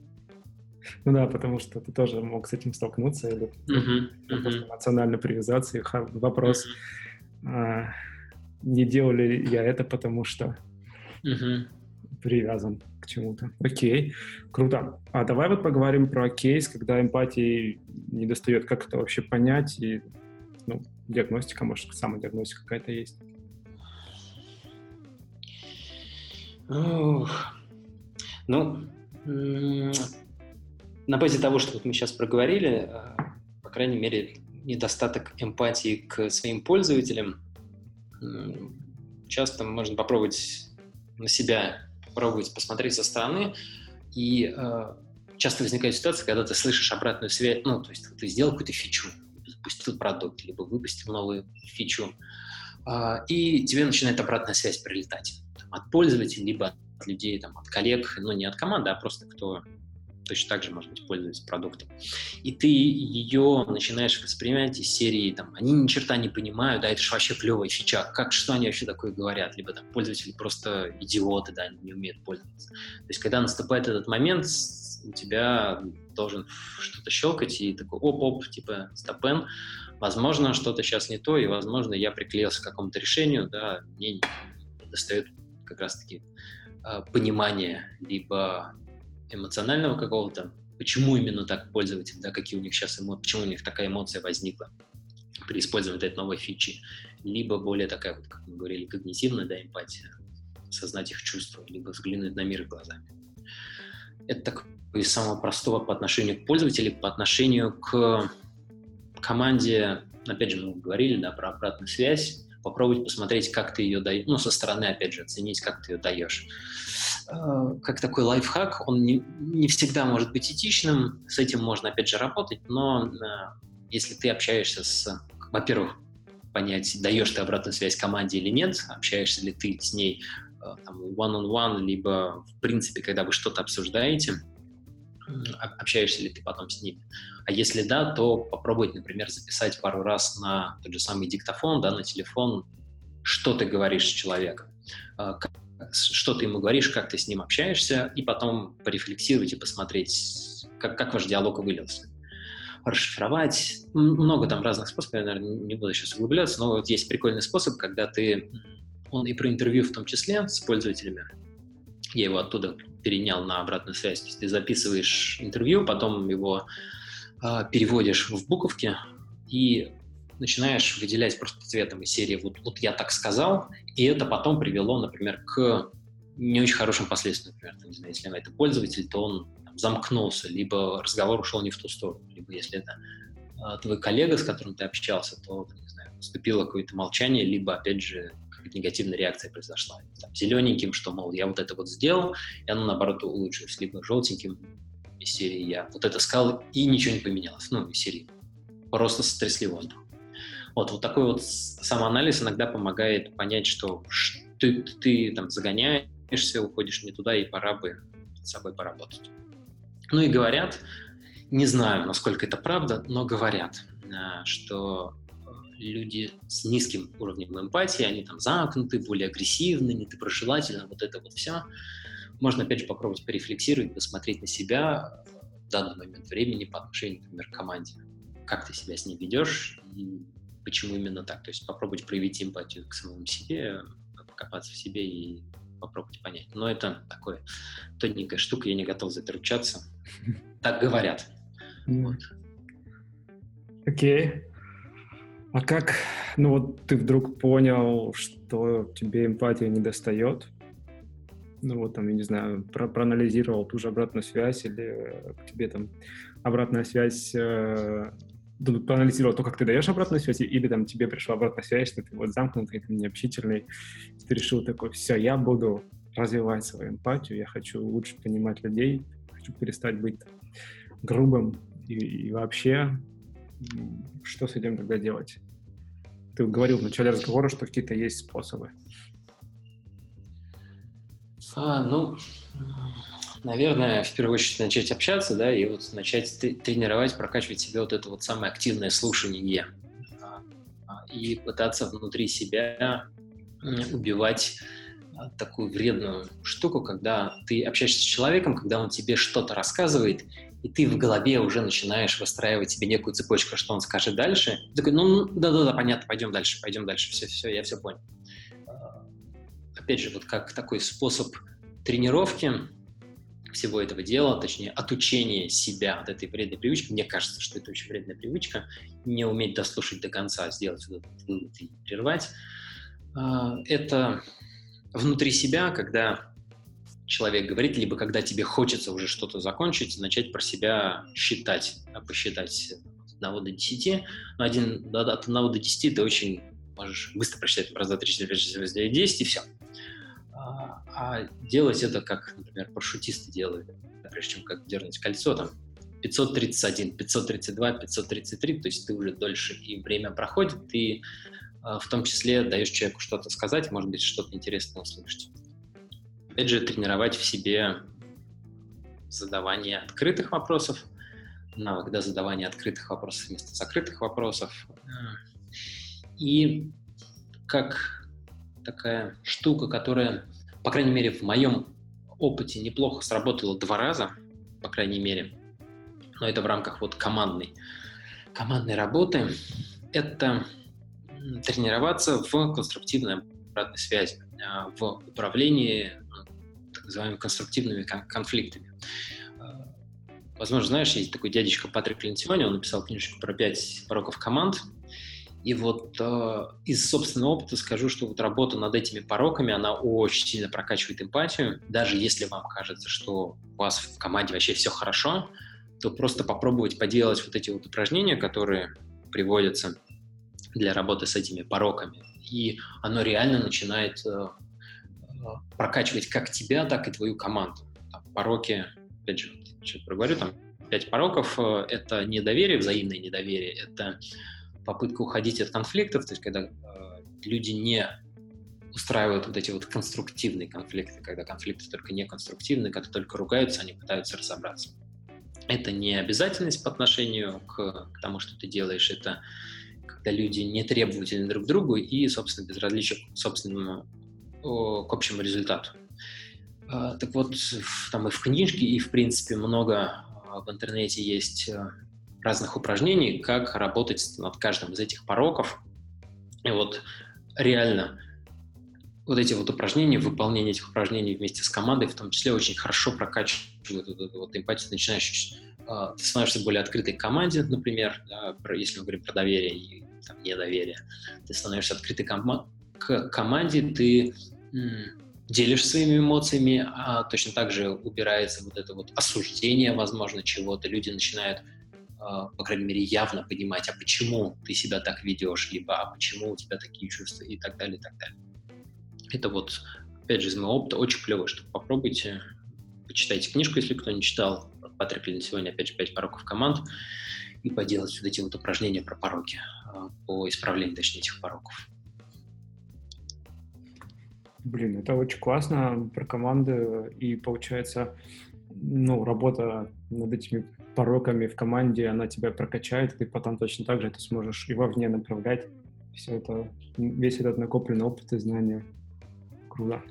Ну да, потому что ты тоже мог с этим столкнуться или uh-huh, uh-huh. эмоционально привязаться. И вопрос, uh-huh. а, не делали я это, потому что uh-huh. привязан к чему-то. Окей, круто. А давай вот поговорим про кейс, когда эмпатии не достает. Как это вообще понять? И ну, диагностика, может, самодиагностика какая-то есть? Ну, на базе того, что вот мы сейчас проговорили, э, по крайней мере, недостаток эмпатии к своим пользователям, часто можно попробовать на себя, попробовать посмотреть со стороны, и э, часто возникает ситуация, когда ты слышишь обратную связь, ну, то есть ты сделал какую-то фичу, запустил продукт, либо выпустил новую фичу, э, и тебе начинает обратная связь прилетать. От пользователей, либо от людей, там, от коллег, ну, не от команды, а просто кто точно так же, может быть, пользуется продуктом. И ты ее начинаешь воспринимать из серии, там, они ни черта не понимают, да, это же вообще клевая фича, как, что они вообще такое говорят, либо там пользователи просто идиоты, да, не умеют пользоваться. То есть, когда наступает этот момент, у тебя должен что-то щелкать, и такой оп-оп, типа стопен, возможно, что-то сейчас не то, и, возможно, я приклеился к какому-то решению, да, мне не достает как раз-таки а, понимание, либо эмоционального какого-то, почему именно так пользователь, да, какие у них сейчас эмоции, почему у них такая эмоция возникла при использовании этой новой фичи, либо более такая, вот, как мы говорили, когнитивная да, эмпатия, осознать их чувства, либо взглянуть на мир глазами. Это так из самого простого по отношению к пользователю, по отношению к команде, опять же, мы говорили да, про обратную связь, попробовать посмотреть, как ты ее даешь, ну, со стороны, опять же, оценить, как ты ее даешь. Э, как такой лайфхак, он не, не всегда может быть этичным, с этим можно, опять же, работать, но э, если ты общаешься с, во-первых, понять, даешь ты обратную связь команде или нет, общаешься ли ты с ней э, one-on-one, либо, в принципе, когда вы что-то обсуждаете, общаешься ли ты потом с ними. А если да, то попробовать, например, записать пару раз на тот же самый диктофон, да, на телефон, что ты говоришь с человеком, что ты ему говоришь, как ты с ним общаешься, и потом порефлексировать и посмотреть, как, как ваш диалог вылился. Расшифровать. Много там разных способов, я, наверное, не буду сейчас углубляться, но вот есть прикольный способ, когда ты, он и про интервью в том числе с пользователями, я его оттуда перенял на обратную связь. То есть ты записываешь интервью, потом его э, переводишь в буковки и начинаешь выделять просто цветом из серии вот, вот я так сказал, и это потом привело, например, к не очень хорошим последствиям. Например, не знаю, если это пользователь, то он там, замкнулся, либо разговор ушел не в ту сторону, либо если это э, твой коллега, с которым ты общался, то, не знаю, наступило какое-то молчание, либо, опять же, какая-то негативная реакция произошла. Там, зелененьким, что, мол, я вот это вот сделал, и оно, наоборот, улучшилось, либо желтеньким из серии я вот это сказал, и ничего не поменялось. Ну, из серии просто сотрясли воздух. Вот, вот такой вот самоанализ иногда помогает понять, что ты, ты там загоняешься, уходишь не туда, и пора бы с собой поработать. Ну и говорят, не знаю, насколько это правда, но говорят, э, что э, люди с низким уровнем эмпатии, они там замкнуты, более агрессивны, недоброжелательны, вот это вот все. Можно, опять же, попробовать порефлексировать, посмотреть на себя в данный момент времени по отношению, например, к команде. Как ты себя с ней ведешь почему именно так. То есть попробовать проявить эмпатию к самому себе, покопаться в себе и попробовать понять. Но это такое тоненькая штука, я не готов за это ручаться. Так говорят. Окей. А как, ну вот ты вдруг понял, что тебе эмпатия не достает? Ну вот там, я не знаю, про проанализировал ту же обратную связь или к тебе там обратная связь э, проанализировал то, как ты даешь обратную связь, или там тебе пришла обратная связь, что ты вот замкнутый, ты необщительный, ты решил такой, все, я буду развивать свою эмпатию, я хочу лучше понимать людей, хочу перестать быть грубым и, и вообще, что с этим тогда делать? Ты говорил в начале разговора, что какие-то есть способы. А, ну, наверное, в первую очередь начать общаться, да, и вот начать тренировать, прокачивать себе вот это вот самое активное слушание а, а, и пытаться внутри себя убивать а, такую вредную штуку, когда ты общаешься с человеком, когда он тебе что-то рассказывает, и ты в голове уже начинаешь выстраивать себе некую цепочку, что он скажет дальше. Ты такой, ну, да-да-да, понятно, пойдем дальше, пойдем дальше, все, все, я все понял. Опять же, вот как такой способ тренировки всего этого дела, точнее, отучения себя от этой вредной привычки. Мне кажется, что это очень вредная привычка. Не уметь дослушать до конца, сделать вот этот вывод и прервать. А, это внутри себя, когда человек говорит, либо когда тебе хочется уже что-то закончить, начать про себя считать, а посчитать от 1 до 10. Но один, от 1 до 10 ты очень можешь быстро прочитать раз, два, три, четыре, пять, шесть, восемь, десять, и все. А, а делать это, как, например, парашютисты делают, прежде чем как дернуть кольцо, там, 531, 532, 533, то есть ты уже дольше, и время проходит, ты а, в том числе даешь человеку что-то сказать, может быть, что-то интересное услышать. Опять же, тренировать в себе задавание открытых вопросов, навык да, задавания открытых вопросов вместо закрытых вопросов. И как такая штука, которая, по крайней мере, в моем опыте неплохо сработала два раза, по крайней мере, но это в рамках вот командной, командной работы, это тренироваться в конструктивной обратной связи, а, в управлении так называемыми конструктивными конфликтами. А, возможно, знаешь, есть такой дядечка Патрик Лентиони, он написал книжку про пять пороков команд, и вот э, из собственного опыта скажу, что вот работа над этими пороками, она очень сильно прокачивает эмпатию. Даже если вам кажется, что у вас в команде вообще все хорошо, то просто попробовать поделать вот эти вот упражнения, которые приводятся для работы с этими пороками. И оно реально начинает э, э прокачивать как тебя, так и твою команду. Там, пороки, опять же, сейчас проговорю, там пять пороков э, — это недоверие, взаимное недоверие, это попытка уходить от конфликтов, то есть когда э, люди не устраивают вот эти вот конструктивные конфликты, когда конфликты только не конструктивные, когда только ругаются, они пытаются разобраться. Это не обязательность по отношению к, к тому, что ты делаешь, это когда люди не требовательны друг к другу и, собственно, безразличны к собственному к общему результату. А, так вот, там и в книжке, и, в принципе, много а, в интернете есть э, разных упражнений, как работать над каждым из этих пороков. И вот реально вот эти вот упражнения, выполнение этих упражнений вместе с командой, в том числе, очень хорошо прокачивают вот эту вот эмпатию. Ты начинаешь, э, ты становишься более открытой команде, например, да, если мы говорим про доверие и там, недоверие. Ты становишься открытой ком- к команде, ты делишь своими эмоциями, а точно так же убирается вот это вот осуждение, возможно, чего-то. Люди начинают а, по крайней мере, явно понимать, а почему ты себя так ведешь, либо а почему у тебя такие чувства и так далее, и так далее. Это вот, опять же, из моего опыта очень клево, что попробуйте, почитайте книжку, если кто не читал, Патрик Лин сегодня, опять же, «Пять пороков команд», и поделать вот эти вот упражнения про пороки, а, по исправлению, точнее, этих пороков. Блин, это очень классно про команды, и получается, ну, работа над этими пороками в команде, она тебя прокачает, ты потом точно так же это сможешь и вовне направлять. Все это, весь этот накопленный опыт и знания. Круто.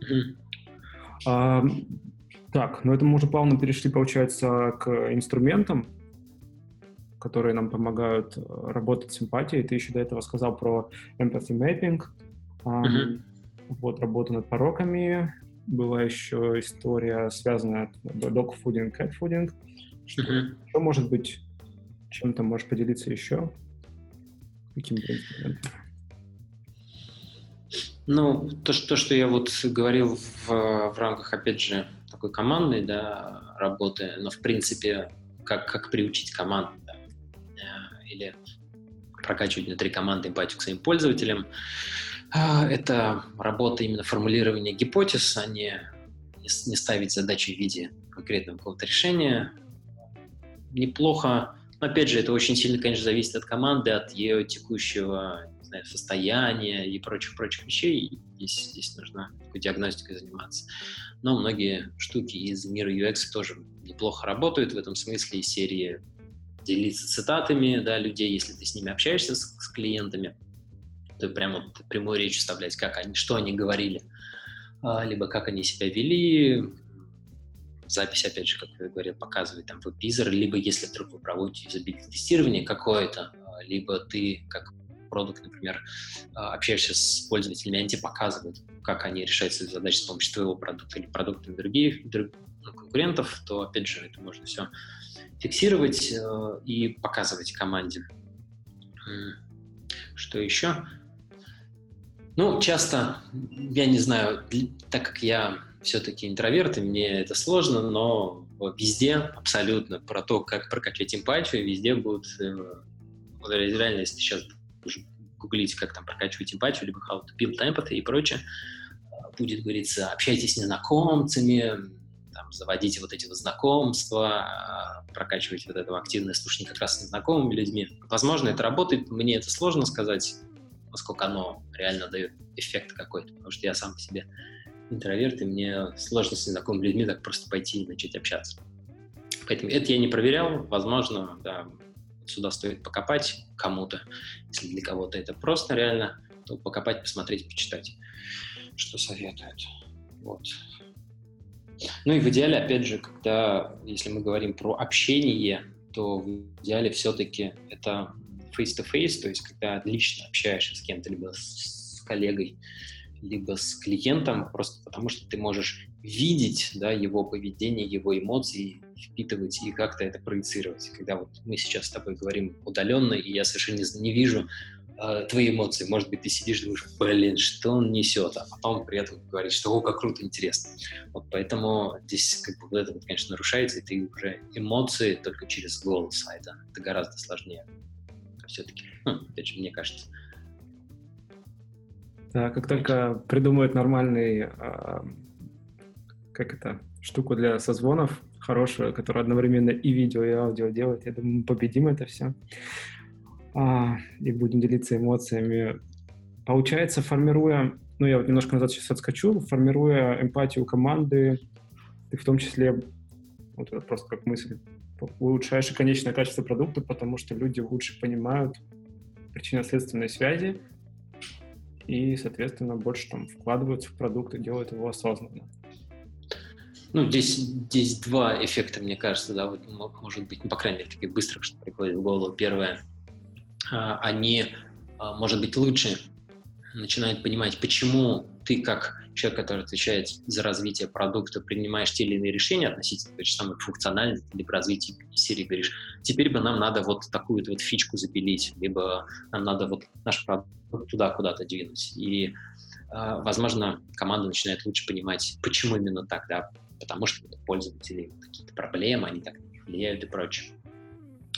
А, так, ну это мы уже плавно перешли, получается, к инструментам, которые нам помогают э, работать с эмпатией. Ты еще до этого сказал про empathy mapping, mm-hmm. вот работу над пороками. Была еще история, связанная с dog-fooding, cat-fooding. Что, uh-huh. что может быть, чем-то можешь поделиться еще? Каким-то инструментом? Ну, то, что, то, что я вот говорил в, в рамках, опять же, такой командной да, работы, но в принципе, как, как приучить команду, да, э, или прокачивать внутри команды эмпатию к своим пользователям, а, это работа именно формулирования гипотез, а не, не ставить задачи в виде конкретного какого-то решения, неплохо Опять же, это очень сильно, конечно, зависит от команды, от ее текущего знаю, состояния и прочих-прочих вещей. Здесь, здесь нужно такой диагностикой заниматься. Но многие штуки из мира UX тоже неплохо работают в этом смысле из серии делиться цитатами да, людей, если ты с ними общаешься, с, с клиентами, то прямо прямую речь вставлять, как они, что они говорили, а, либо как они себя вели, запись, опять же, как я говорил, показывает там веб-визор, либо если вдруг вы проводите юзабилити-тестирование какое-то, а, либо ты как продукт, например, а, общаешься с пользователями, они тебе показывают, как они решают свои задачи с помощью твоего продукта или продуктами других, других ну, конкурентов, то, опять же, это можно все фиксировать э, и показывать команде. Что еще? Ну, часто, я не знаю, так как я все-таки интроверт, и мне это сложно, но везде абсолютно про то, как прокачать эмпатию, везде будут, э, реально, если сейчас гуглить, как там прокачивать эмпатию, либо how to build empathy и прочее, э, будет говориться, общайтесь с незнакомцами, там, заводите вот эти вот знакомства, э, прокачивайте вот этого активное слушание как раз с незнакомыми людьми. Возможно, это работает, мне это сложно сказать, насколько оно реально дает эффект какой-то, потому что я сам по себе интроверт, и мне сложно с незнакомыми людьми так просто пойти и начать общаться. Поэтому это я не проверял. Возможно, да, сюда стоит покопать кому-то. Если для кого-то это просто реально, то покопать, посмотреть, почитать, что советуют. Вот. Ну и в идеале, опять же, когда, если мы говорим про общение, то в идеале все-таки это face-to-face, то есть когда лично общаешься с кем-то, либо с коллегой, либо с клиентом, просто потому что ты можешь видеть да, его поведение, его эмоции, впитывать и как-то это проецировать. Когда вот мы сейчас с тобой говорим удаленно, и я совершенно не, вижу э, твои эмоции. Может быть, ты сидишь и думаешь, блин, что он несет, а потом при этом говоришь, что о, как круто, интересно. Вот поэтому здесь как бы вот это, вот, конечно, нарушается, и ты уже эмоции только через голос, а это, это гораздо сложнее все-таки. Ну, опять же, мне кажется. Как только придумают нормальный, а, как это, штуку для созвонов, хорошую, которая одновременно и видео, и аудио делает, я думаю, мы победим это все. А, и будем делиться эмоциями. Получается, формируя, ну я вот немножко назад сейчас отскочу, формируя эмпатию команды, ты в том числе, вот это просто как мысль, улучшаешь и конечное качество продукта, потому что люди лучше понимают причинно-следственные связи, и, соответственно, больше там вкладываются в продукт и делают его осознанно. Ну, здесь, здесь два эффекта, мне кажется, да, вот, может быть, ну, по крайней мере, таких быстрых, что приходит в голову. Первое, а, они, а, может быть, лучше начинают понимать, почему ты, как человек, который отвечает за развитие продукта, принимаешь те или иные решения относительно той же самой функциональности, либо развития серии, говоришь, теперь бы нам надо вот такую вот фичку запилить, либо нам надо вот наш продукт туда куда-то двинуть. И, а, возможно, команда начинает лучше понимать, почему именно так, да, потому что у пользователей какие-то проблемы, они так влияют и прочее.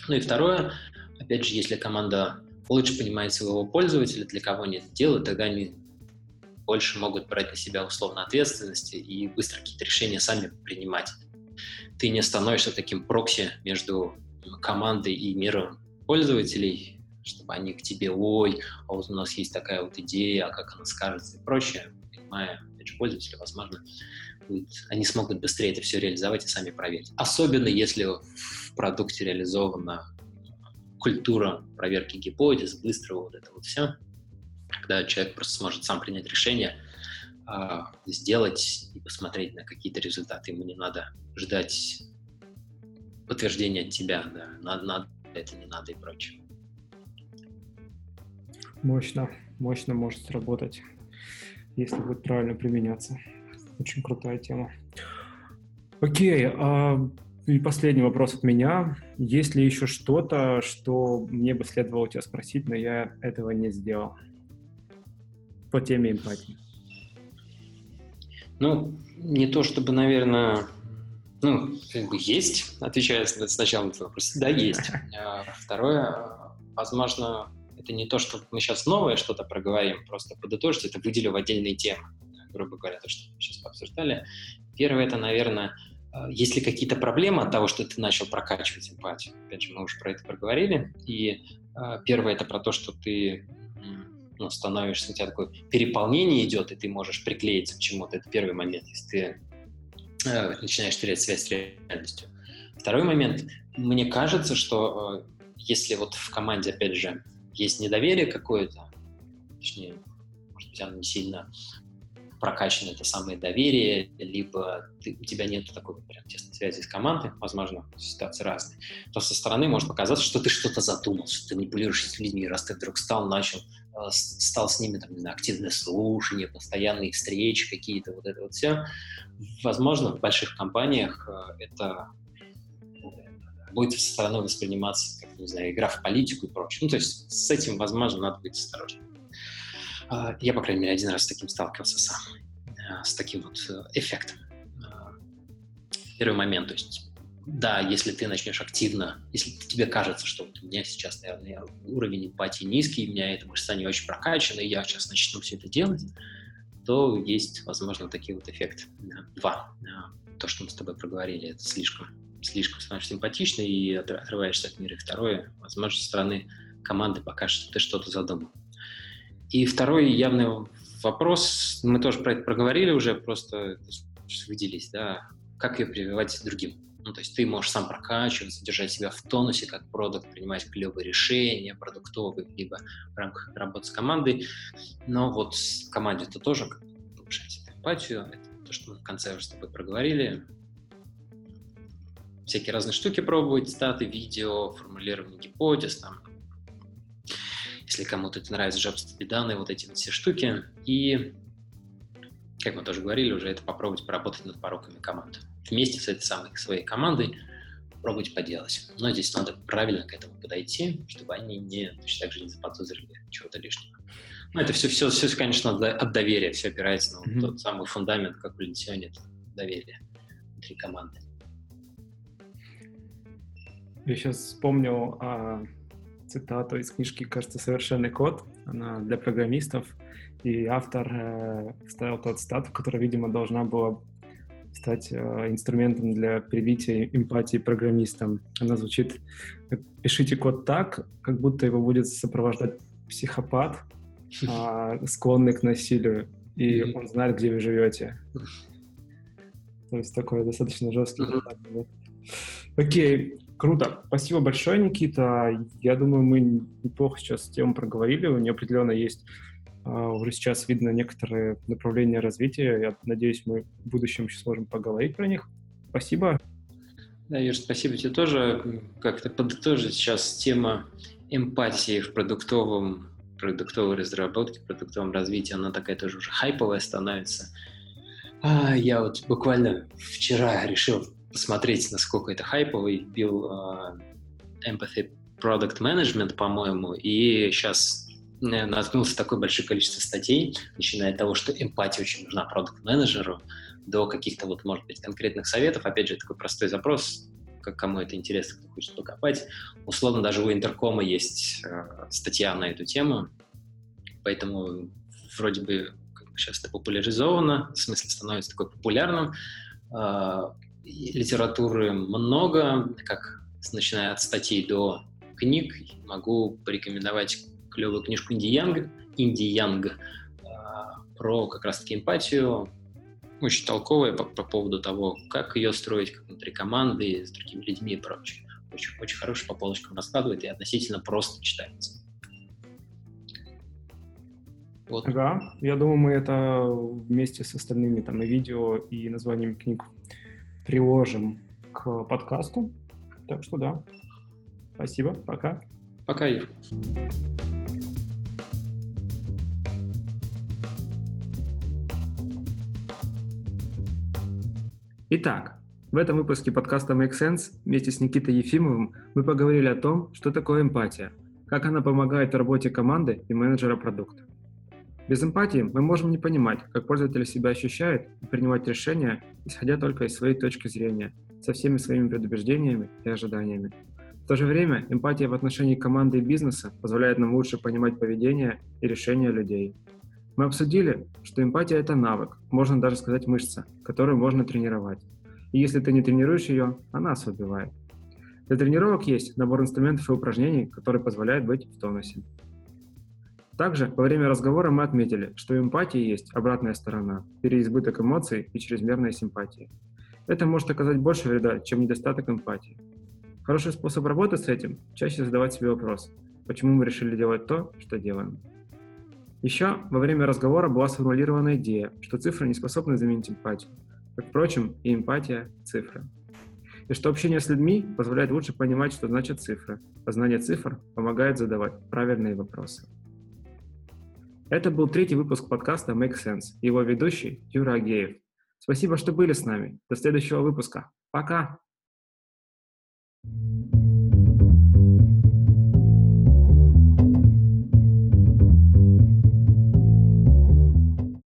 Ну и второе, опять же, если команда лучше понимает своего пользователя, для кого они это делают, тогда они больше могут брать на себя условно ответственности и быстро какие-то решения сами принимать. Ты не становишься таким прокси между командой и миром пользователей, чтобы они к тебе, ой, а вот у нас есть такая вот идея, а как она скажется и прочее, понимая, опять пользователи, возможно, будет, они смогут быстрее это все реализовать и сами проверить. Особенно если в продукте реализована культура проверки гипотез, быстрого вот это вот все, когда человек просто сможет сам принять решение, а, сделать и посмотреть на какие-то результаты. Ему не надо ждать подтверждения от тебя, да, надо, надо это не надо и прочее. Мощно, мощно может сработать, если будет правильно применяться. Очень крутая тема. Окей, а, и последний вопрос от меня. Есть ли еще что-то, что мне бы следовало тебя спросить, но я этого не сделал? По теме эмпатии. Ну, не то чтобы, наверное, ну, как бы есть, отвечая сначала на этот вопрос. Да, есть. А второе, возможно, это не то, что мы сейчас новое что-то проговорим, просто подытожить, это выделю в отдельные темы, грубо говоря, то, что мы сейчас пообсуждали. Первое, это, наверное, а, есть ли какие-то проблемы от того, что ты начал прокачивать эмпатию? Опять же, мы уже про это проговорили. И э, первое это про то, что ты ну, становишься, у тебя такое переполнение идет, и ты можешь приклеиться к чему-то. Это первый момент, если ты э, начинаешь терять связь с реальностью. Второй момент. Мне кажется, что э, если вот в команде, опять же, есть недоверие какое-то, точнее, может быть, оно не сильно прокачано это самое доверие, либо ты, у тебя нет такой прям тесной связи с командой, возможно, ситуации разные, то со стороны может показаться, что ты что-то задумал, что ты манипулируешь с людьми, раз ты вдруг стал, начал, стал с ними там, на активное слушание, постоянные встречи какие-то, вот это вот все. Возможно, в больших компаниях э, это будет со стороны восприниматься, как, не знаю, игра в политику и прочее. Ну, то есть с этим, возможно, надо быть осторожным. А, я, по крайней мере, один раз с таким сталкивался сам, а, с таким вот э, эффектом. А, первый момент, то есть да, если ты начнешь активно, если тебе кажется, что вот у меня сейчас, наверное, уровень эмпатии низкий, у меня эта мышца не очень прокачана, и я сейчас начну все это делать, то есть, возможно, такие вот эффекты. Два. То, что мы с тобой проговорили, это слишком, слишком становишься симпатичный и отрываешься от мира. И второе, возможно, со стороны команды покажет, что ты что-то задумал. И второй явный вопрос, мы тоже про это проговорили уже, просто выделись, да, как ее прививать другим. Ну, то есть ты можешь сам прокачиваться, держать себя в тонусе как продукт, принимать клевые решения продуктовые, либо в рамках работы с командой. Но вот команде это тоже повышать эмпатию. Это то, что мы в конце уже с тобой проговорили. Всякие разные штуки пробовать, статы, видео, формулирование гипотез, там, если кому-то это нравится, JavaScript данные, вот эти все штуки. И, как мы тоже говорили уже, это попробовать поработать над пороками команд. Вместе с этой самой своей командой пробовать поделать. Но здесь надо правильно к этому подойти, чтобы они не, точно так же не заподозрили чего-то лишнего. Ну, это все, все, все, конечно, от доверия, все опирается на mm-hmm. тот самый фундамент, как в Ленсионе, это доверие внутри команды. Я сейчас вспомнил а, цитату из книжки, кажется, «Совершенный код». Она для программистов. И автор э, вставил тот цитату, которая, видимо, должна была стать э, инструментом для привития эмпатии программистам. Она звучит «Пишите код так, как будто его будет сопровождать психопат, э, склонный к насилию, и он знает, где вы живете». То есть такой достаточно жесткий. Окей, Круто. Спасибо большое, Никита. Я думаю, мы неплохо сейчас тему проговорили. У нее определенно есть уже сейчас видно некоторые направления развития. Я надеюсь, мы в будущем еще сможем поговорить про них. Спасибо. Да, Юр, спасибо тебе тоже. Как-то подытожить сейчас тема эмпатии в продуктовом, продуктовой разработке, продуктовом развитии, она такая тоже уже хайповая становится. А, я вот буквально вчера решил посмотреть, насколько это хайповый, бил uh, Empathy Product Management, по-моему, и сейчас наткнулся такое большое количество статей, начиная от того, что эмпатия очень нужна продукт-менеджеру, до каких-то вот, может быть, конкретных советов. Опять же, такой простой запрос, как кому это интересно, кто хочет покопать. Условно, даже у Интеркома есть э, статья на эту тему, поэтому вроде бы сейчас это популяризовано, в смысле становится такой популярным. Э, литературы много, как начиная от статей до книг. Могу порекомендовать клевую книжку Инди Янг, Инди Янг про как раз-таки эмпатию, очень толковая по, по поводу того, как ее строить, как внутри команды, с другими людьми и прочее. Очень, очень хорошо по полочкам раскладывает и относительно просто читается. Вот. Ага, я думаю, мы это вместе с остальными там и видео, и названиями книг приложим к подкасту. Так что да. Спасибо. Пока. Пока, Ир. Итак, в этом выпуске подкаста Make Sense вместе с Никитой Ефимовым мы поговорили о том, что такое эмпатия, как она помогает в работе команды и менеджера продукта. Без эмпатии мы можем не понимать, как пользователь себя ощущает и принимать решения, исходя только из своей точки зрения, со всеми своими предубеждениями и ожиданиями. В то же время эмпатия в отношении команды и бизнеса позволяет нам лучше понимать поведение и решения людей. Мы обсудили, что эмпатия – это навык, можно даже сказать мышца, которую можно тренировать. И если ты не тренируешь ее, она ослабевает. Для тренировок есть набор инструментов и упражнений, которые позволяют быть в тонусе. Также во время разговора мы отметили, что у эмпатии есть обратная сторона – переизбыток эмоций и чрезмерная симпатия. Это может оказать больше вреда, чем недостаток эмпатии. Хороший способ работать с этим – чаще задавать себе вопрос, почему мы решили делать то, что делаем. Еще во время разговора была сформулирована идея, что цифры не способны заменить эмпатию, как, впрочем, и эмпатия – цифры. И что общение с людьми позволяет лучше понимать, что значат цифры, а знание цифр помогает задавать правильные вопросы. Это был третий выпуск подкаста Make Sense, его ведущий Юра Агеев. Спасибо, что были с нами. До следующего выпуска. Пока!